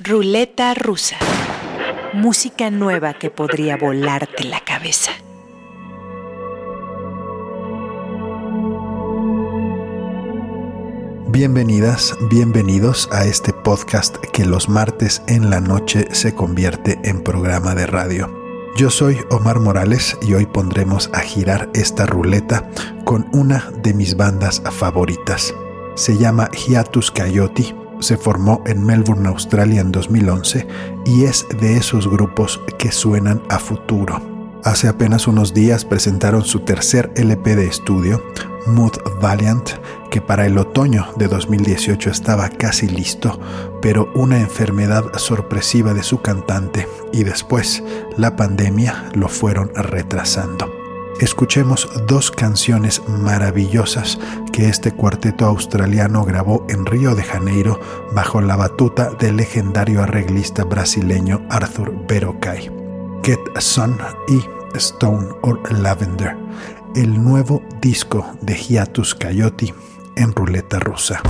Ruleta rusa. Música nueva que podría volarte la cabeza. Bienvenidas, bienvenidos a este podcast que los martes en la noche se convierte en programa de radio. Yo soy Omar Morales y hoy pondremos a girar esta ruleta con una de mis bandas favoritas. Se llama Hiatus Coyote se formó en Melbourne, Australia en 2011 y es de esos grupos que suenan a futuro. Hace apenas unos días presentaron su tercer LP de estudio, Mood Valiant, que para el otoño de 2018 estaba casi listo, pero una enfermedad sorpresiva de su cantante y después la pandemia lo fueron retrasando escuchemos dos canciones maravillosas que este cuarteto australiano grabó en Río de Janeiro bajo la batuta del legendario arreglista brasileño Arthur Verocai. Get Sun y Stone or Lavender, el nuevo disco de Hiatus Coyote en ruleta rusa.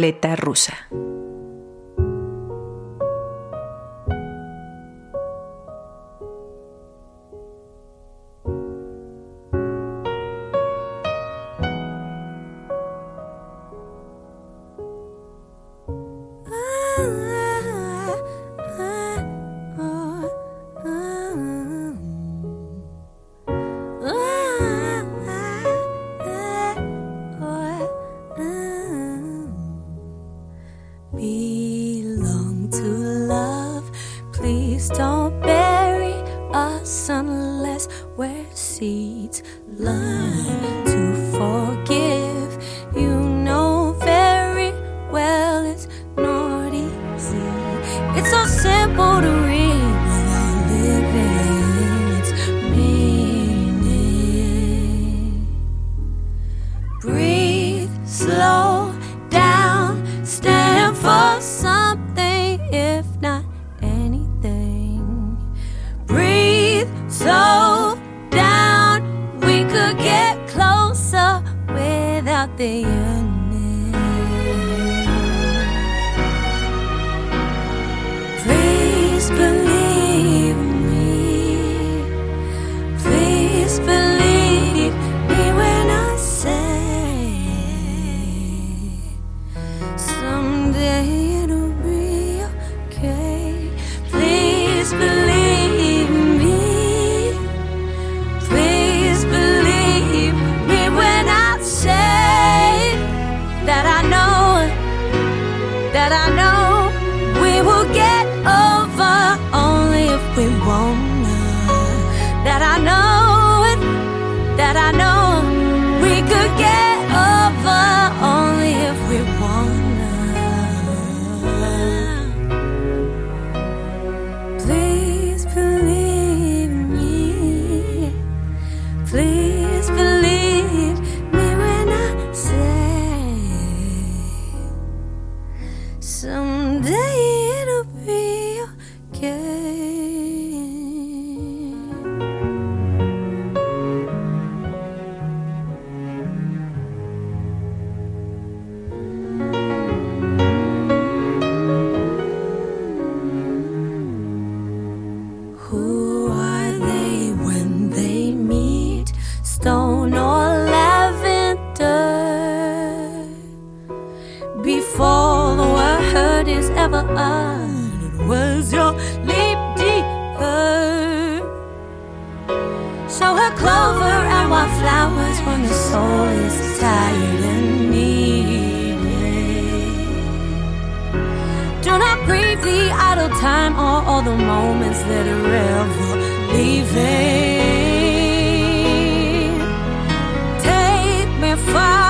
kontrollite ruse the end. word is ever uttered. It was your leap deeper. Show her clover and wildflowers when the soul is tired and needed. Do not grieve the idle time or all the moments that are ever leaving. Take me far.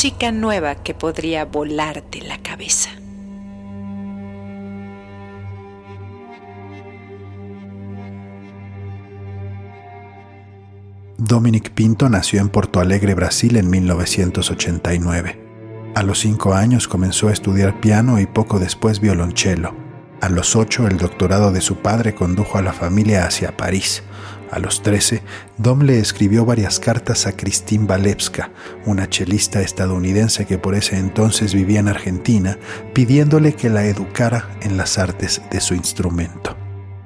Música nueva que podría volarte la cabeza. Dominic Pinto nació en Porto Alegre, Brasil en 1989. A los cinco años comenzó a estudiar piano y poco después violonchelo. A los ocho el doctorado de su padre condujo a la familia hacia París. A los 13, Dom le escribió varias cartas a Christine Walewska, una chelista estadounidense que por ese entonces vivía en Argentina, pidiéndole que la educara en las artes de su instrumento.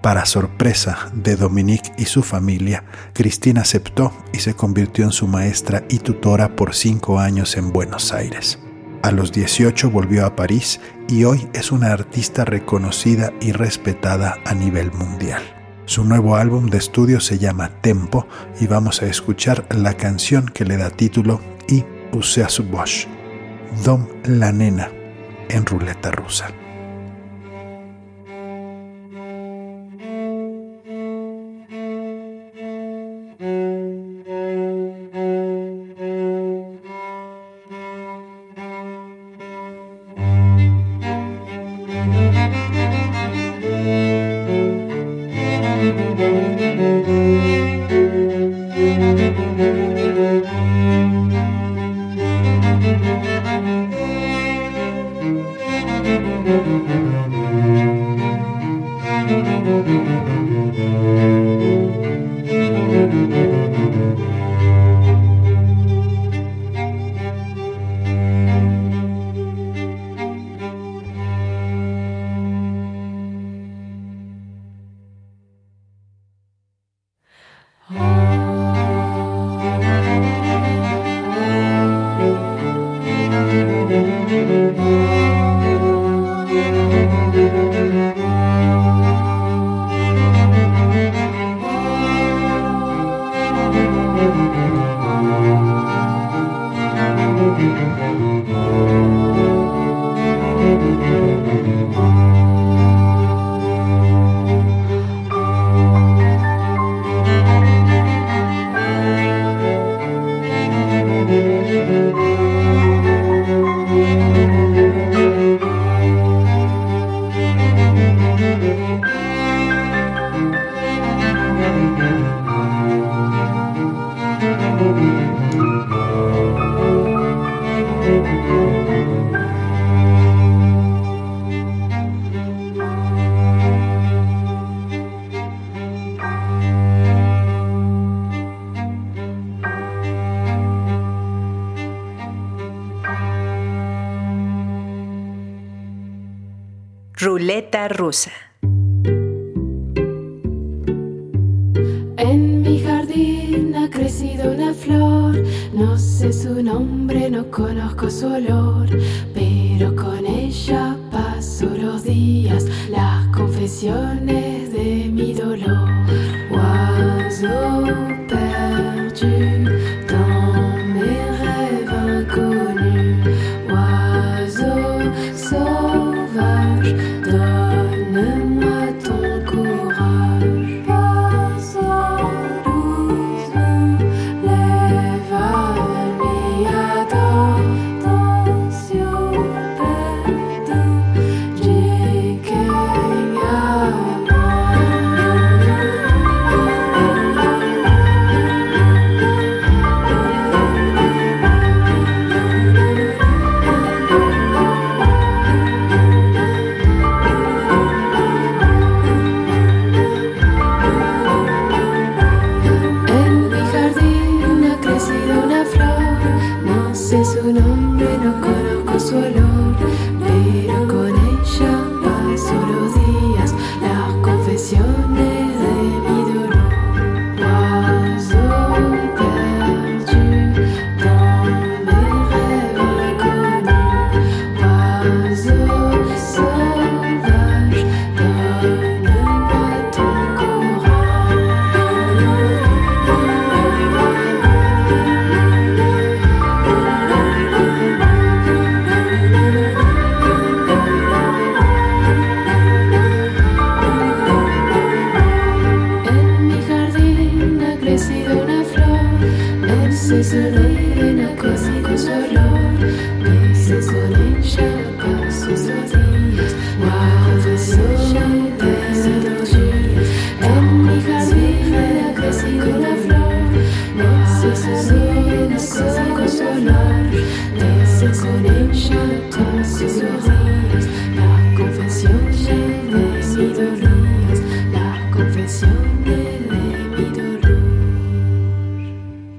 Para sorpresa de Dominique y su familia, Christine aceptó y se convirtió en su maestra y tutora por cinco años en Buenos Aires. A los 18 volvió a París y hoy es una artista reconocida y respetada a nivel mundial. Su nuevo álbum de estudio se llama Tempo y vamos a escuchar la canción que le da título y Usea su Bosch, Dom la Nena en ruleta rusa.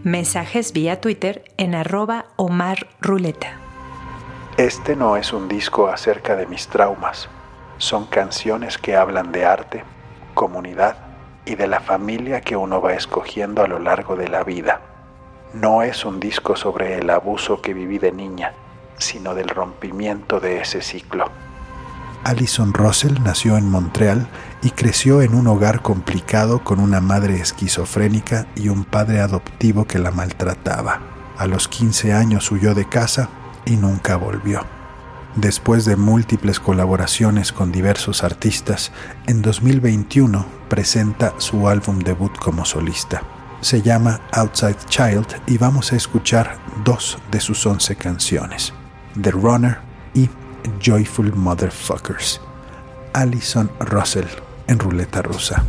Mensajes vía Twitter en arroba Omar Ruleta. Este no es un disco acerca de mis traumas. Son canciones que hablan de arte, comunidad y de la familia que uno va escogiendo a lo largo de la vida. No es un disco sobre el abuso que viví de niña, sino del rompimiento de ese ciclo. Alison Russell nació en Montreal y creció en un hogar complicado con una madre esquizofrénica y un padre adoptivo que la maltrataba. A los 15 años huyó de casa y nunca volvió. Después de múltiples colaboraciones con diversos artistas, en 2021 presenta su álbum debut como solista. Se llama Outside Child y vamos a escuchar dos de sus 11 canciones, The Runner y Joyful Motherfuckers. Alison Russell en Ruleta Rusa.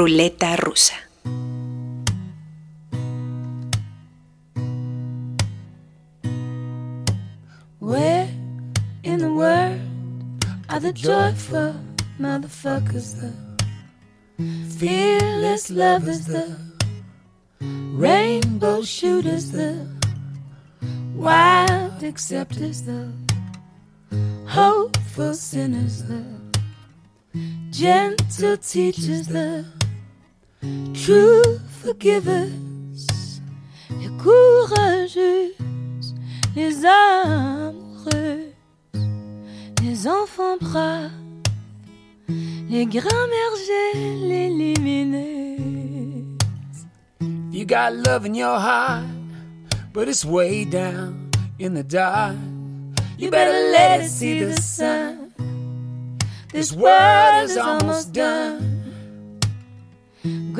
Ruleta rusa. Where in the world are the joyful motherfuckers, the fearless lovers, the rainbow shooters, the wild acceptors, the hopeful sinners, the gentle teachers, the true forgivers, les courageux, les amoureux, les enfants braves, les grands mergers, les lumineux. You got love in your heart, but it's way down in the dark. You better let it see the sun. This world is almost done.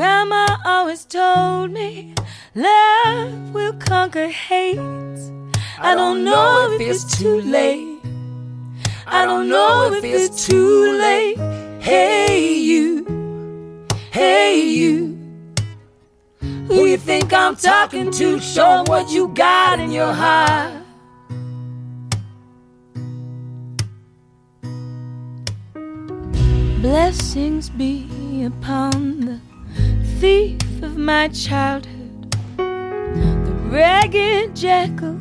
Grandma always told me love will conquer hate. I don't know if it's too late. I don't know if it's too late. Hey, you. Hey, you. Who you think I'm talking to? Show Show 'em what you got in your heart. Blessings be upon the thief of my childhood, the ragged jackal,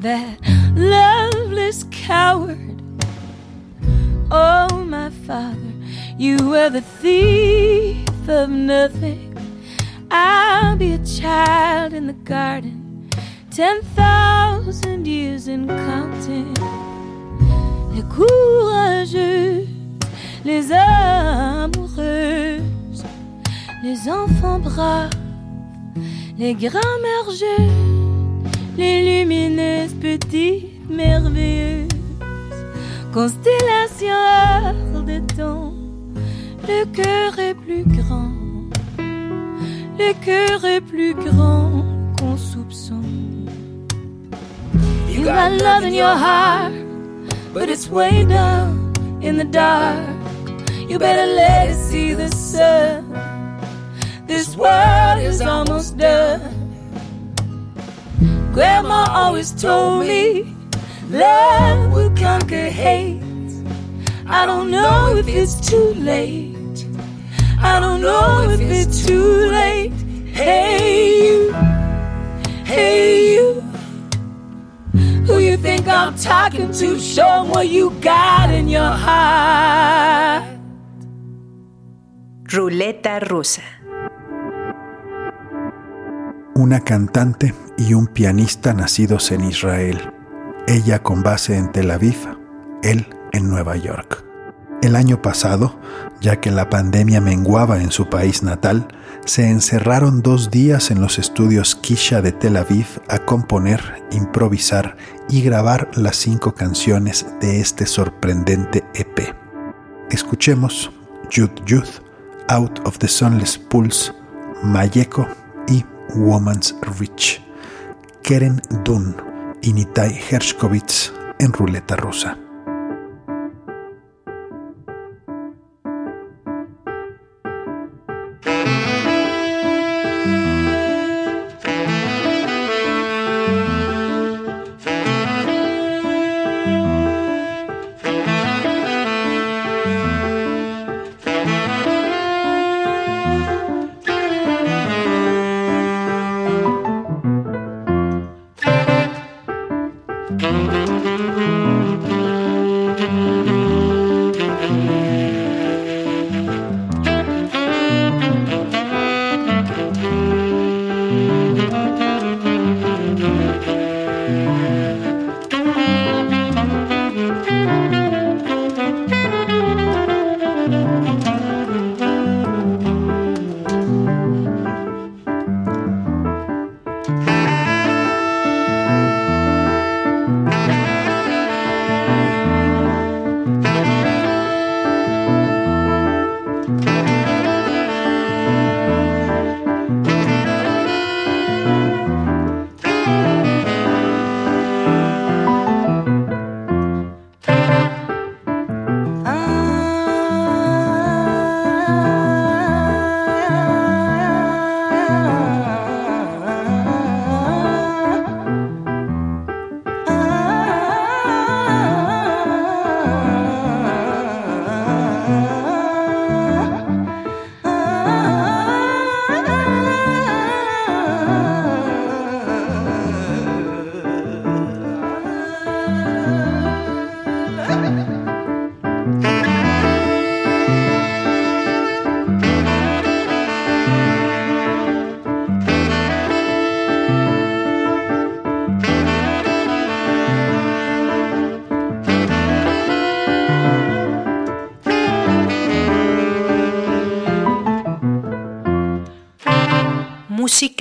that loveless coward. Oh, my father, you were the thief of nothing. I'll be a child in the garden, ten thousand years in counting. Les courageux, les amoureuses, les enfants braves, les grands mergeux, les lumineuses petites merveilleuses, constellations hors de temps, le cœur est plus grand, le cœur est plus grand qu'on soupçonne. You got love in your heart, but it's way down in the dark. You better let it see the sun. This world is almost done. Grandma always told me love will conquer hate. I don't know if it's too late. I don't know if it's too late. Hey, you. Hey, you. Who you think I'm talking to? Show what you got in your heart. Ruleta rusa. Una cantante y un pianista nacidos en Israel. Ella con base en Tel Aviv, él en Nueva York. El año pasado, ya que la pandemia menguaba en su país natal, se encerraron dos días en los estudios Kisha de Tel Aviv a componer, improvisar y grabar las cinco canciones de este sorprendente EP. Escuchemos Youth Youth, Out of the Sunless Pulse, Mayeko y Woman's Reach. Keren Dunn y Nitai Hershkovitz en ruleta rusa.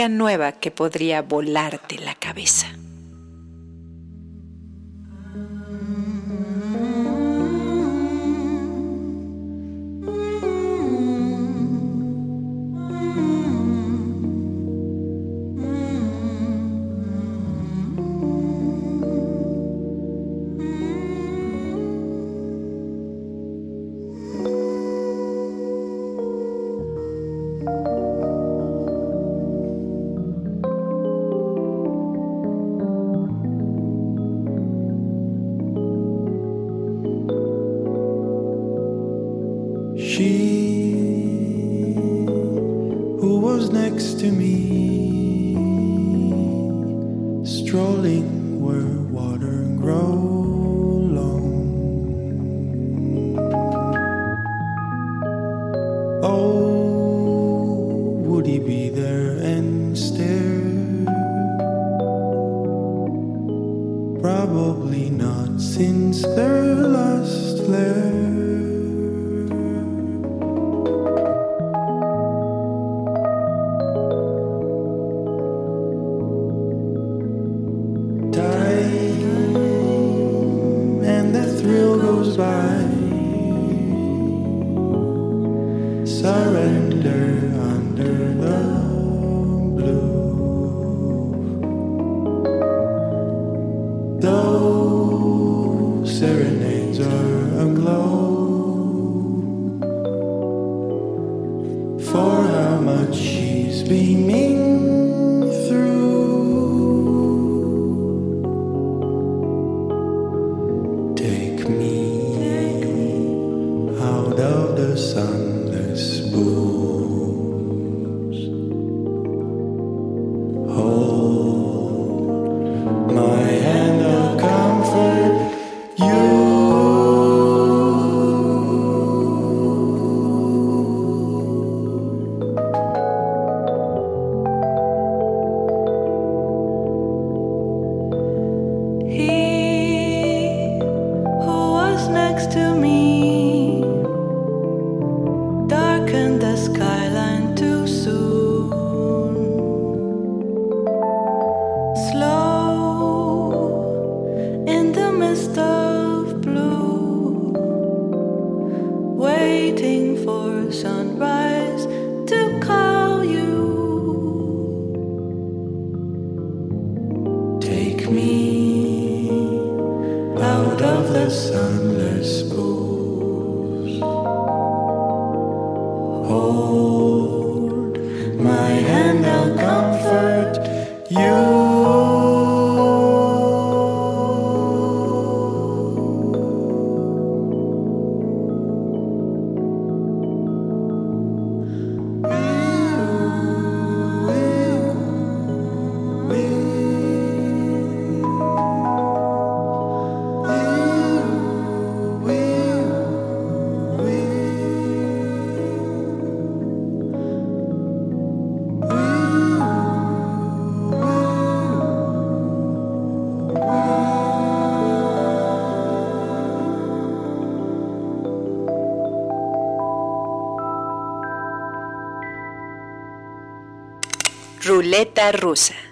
Nueva que podría volarte sun. Ruleta rusa.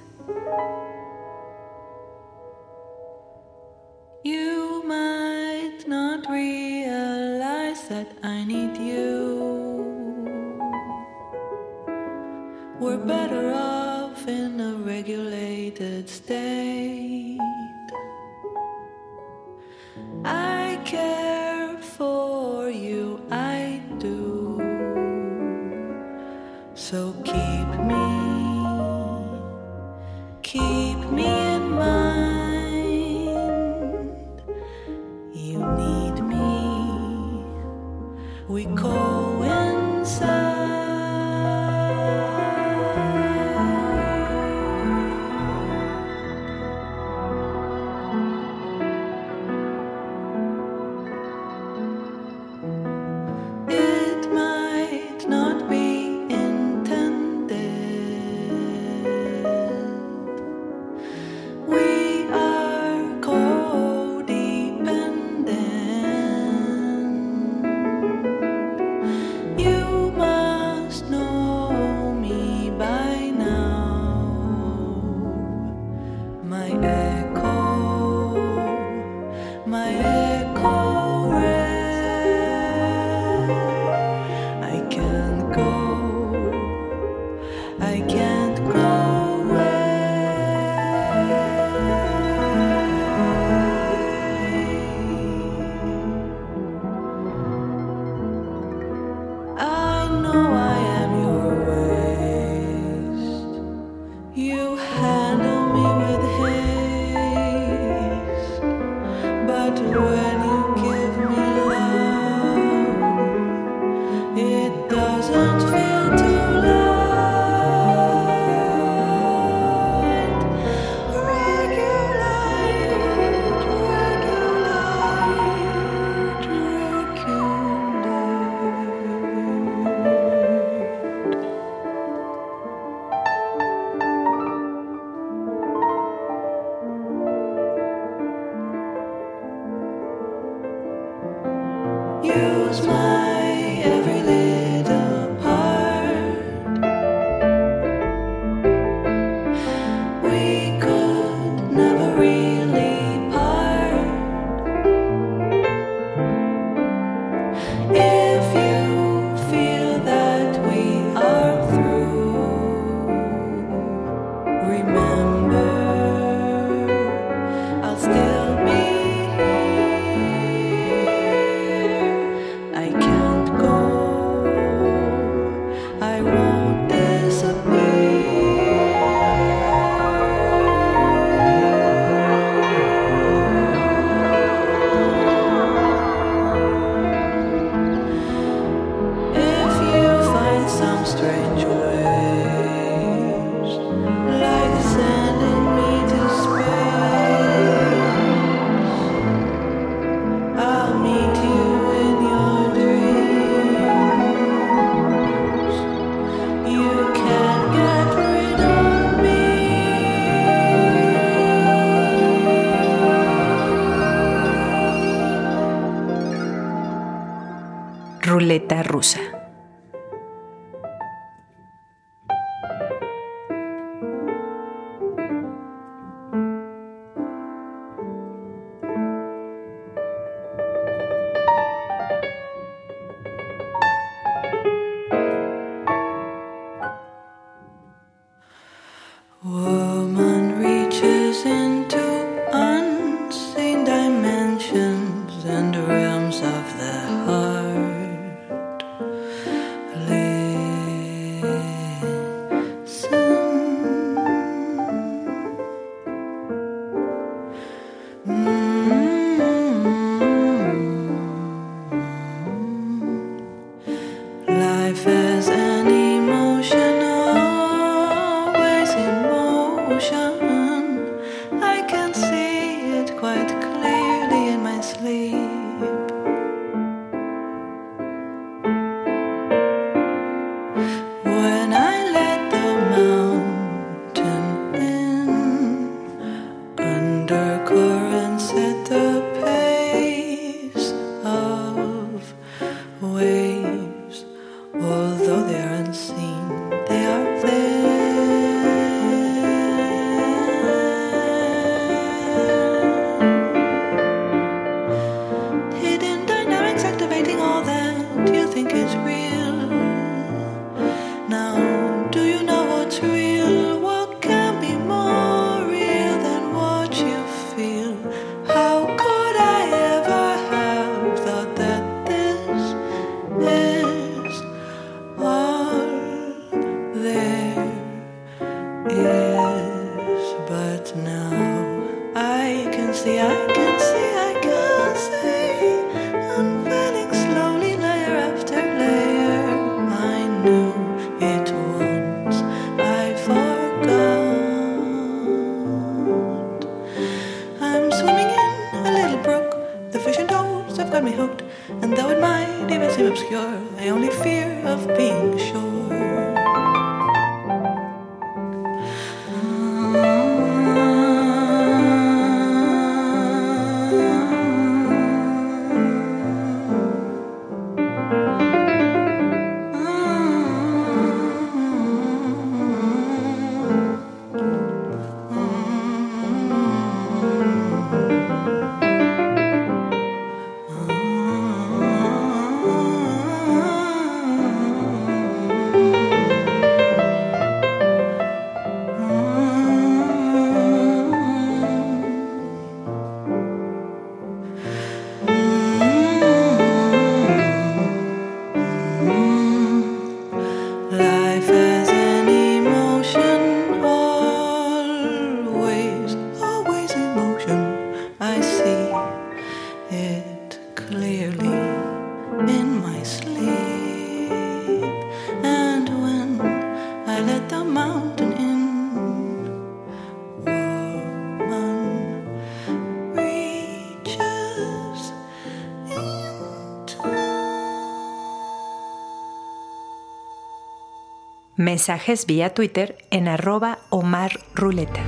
Mensajes vía Twitter en arroba Omar Ruleta.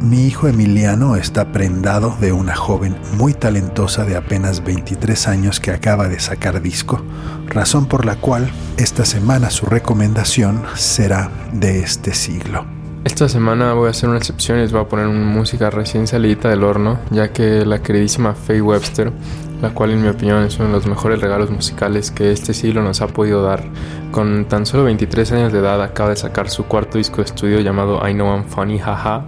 Mi hijo Emiliano está prendado de una joven muy talentosa de apenas 23 años que acaba de sacar disco, razón por la cual esta semana su recomendación será de este siglo. Esta semana voy a hacer una excepción y les voy a poner una música recién salida del horno, ya que la queridísima Faye Webster, la cual en mi opinión es uno de los mejores regalos musicales que este siglo nos ha podido dar, con tan solo 23 años de edad acaba de sacar su cuarto disco de estudio llamado I Know I'm Funny Haha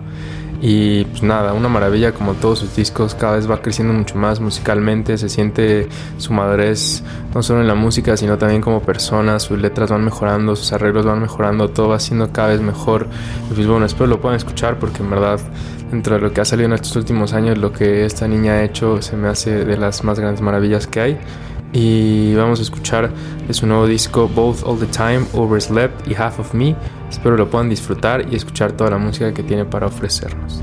y pues nada, una maravilla como todos sus discos, cada vez va creciendo mucho más musicalmente, se siente su madurez no solo en la música, sino también como persona, sus letras van mejorando, sus arreglos van mejorando, todo va siendo cada vez mejor. Y pues bueno, espero lo puedan escuchar porque en verdad dentro de lo que ha salido en estos últimos años, lo que esta niña ha hecho se me hace de las más grandes maravillas que hay. Y vamos a escuchar de su nuevo disco Both All the Time, Overslept y Half of Me. Espero lo puedan disfrutar y escuchar toda la música que tiene para ofrecernos.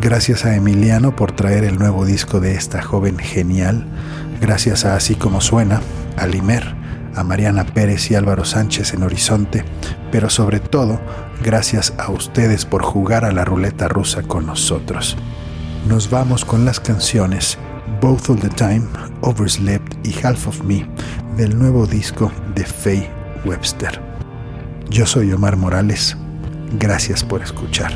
Gracias a Emiliano por traer el nuevo disco de esta joven genial. Gracias a Así como suena, a Limer, a Mariana Pérez y Álvaro Sánchez en Horizonte, pero sobre todo gracias a ustedes por jugar a la ruleta rusa con nosotros. Nos vamos con las canciones Both All the Time, Overslept y Half of Me del nuevo disco de Faye Webster. Yo soy Omar Morales. Gracias por escuchar.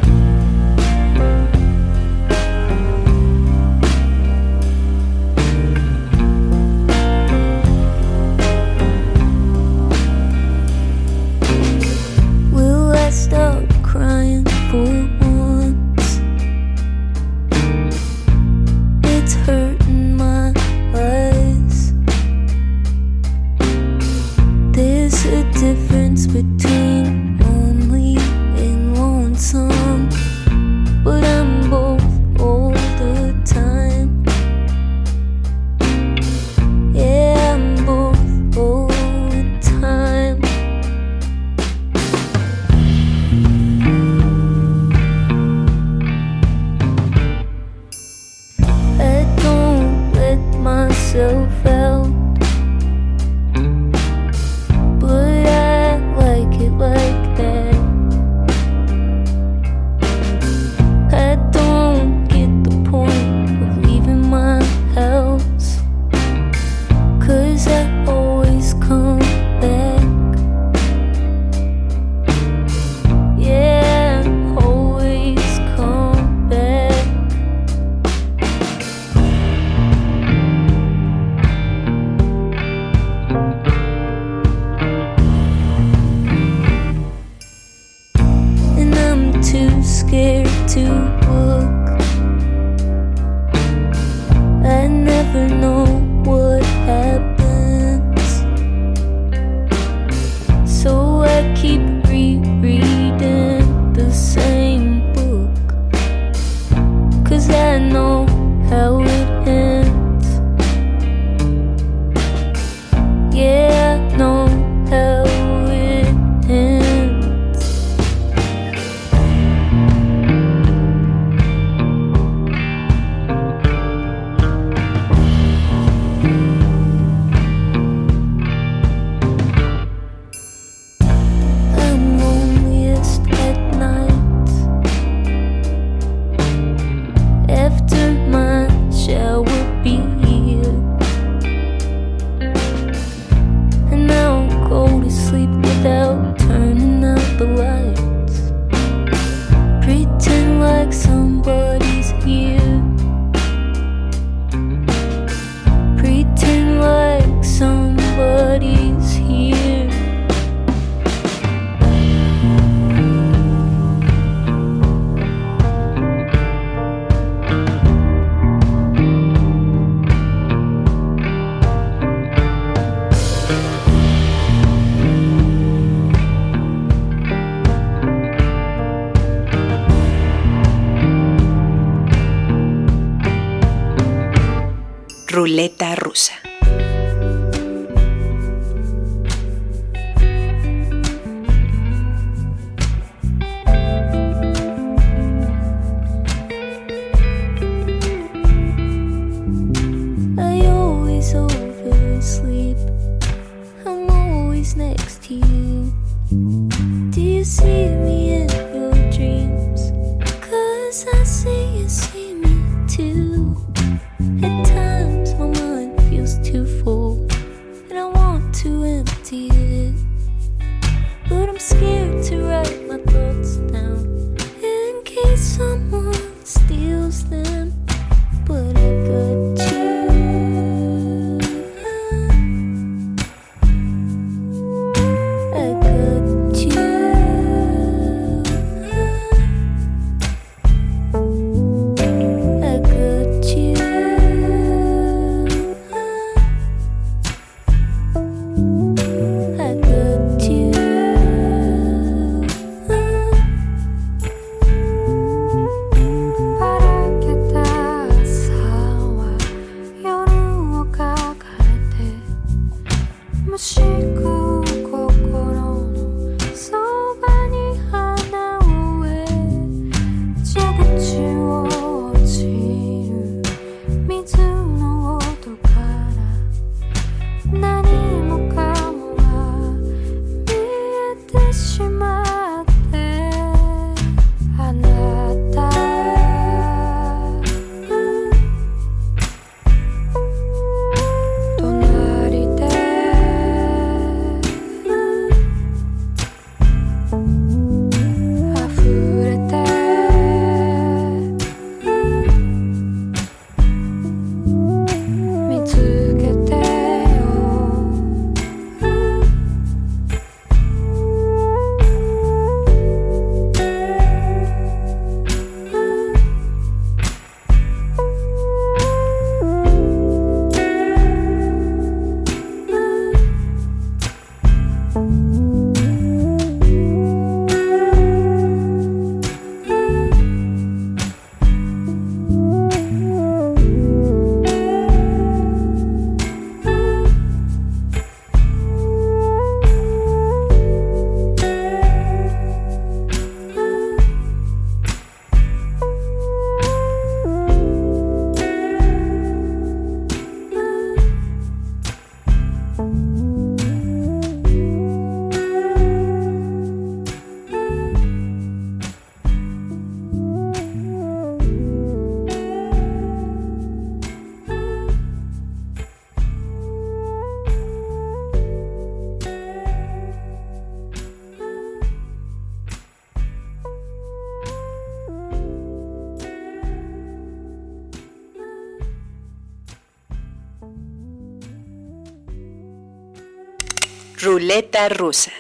ruleta rusa.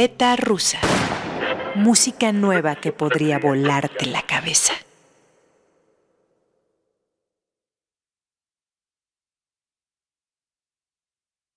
Ruleta rusa. Música nueva que podría volarte la cabeza.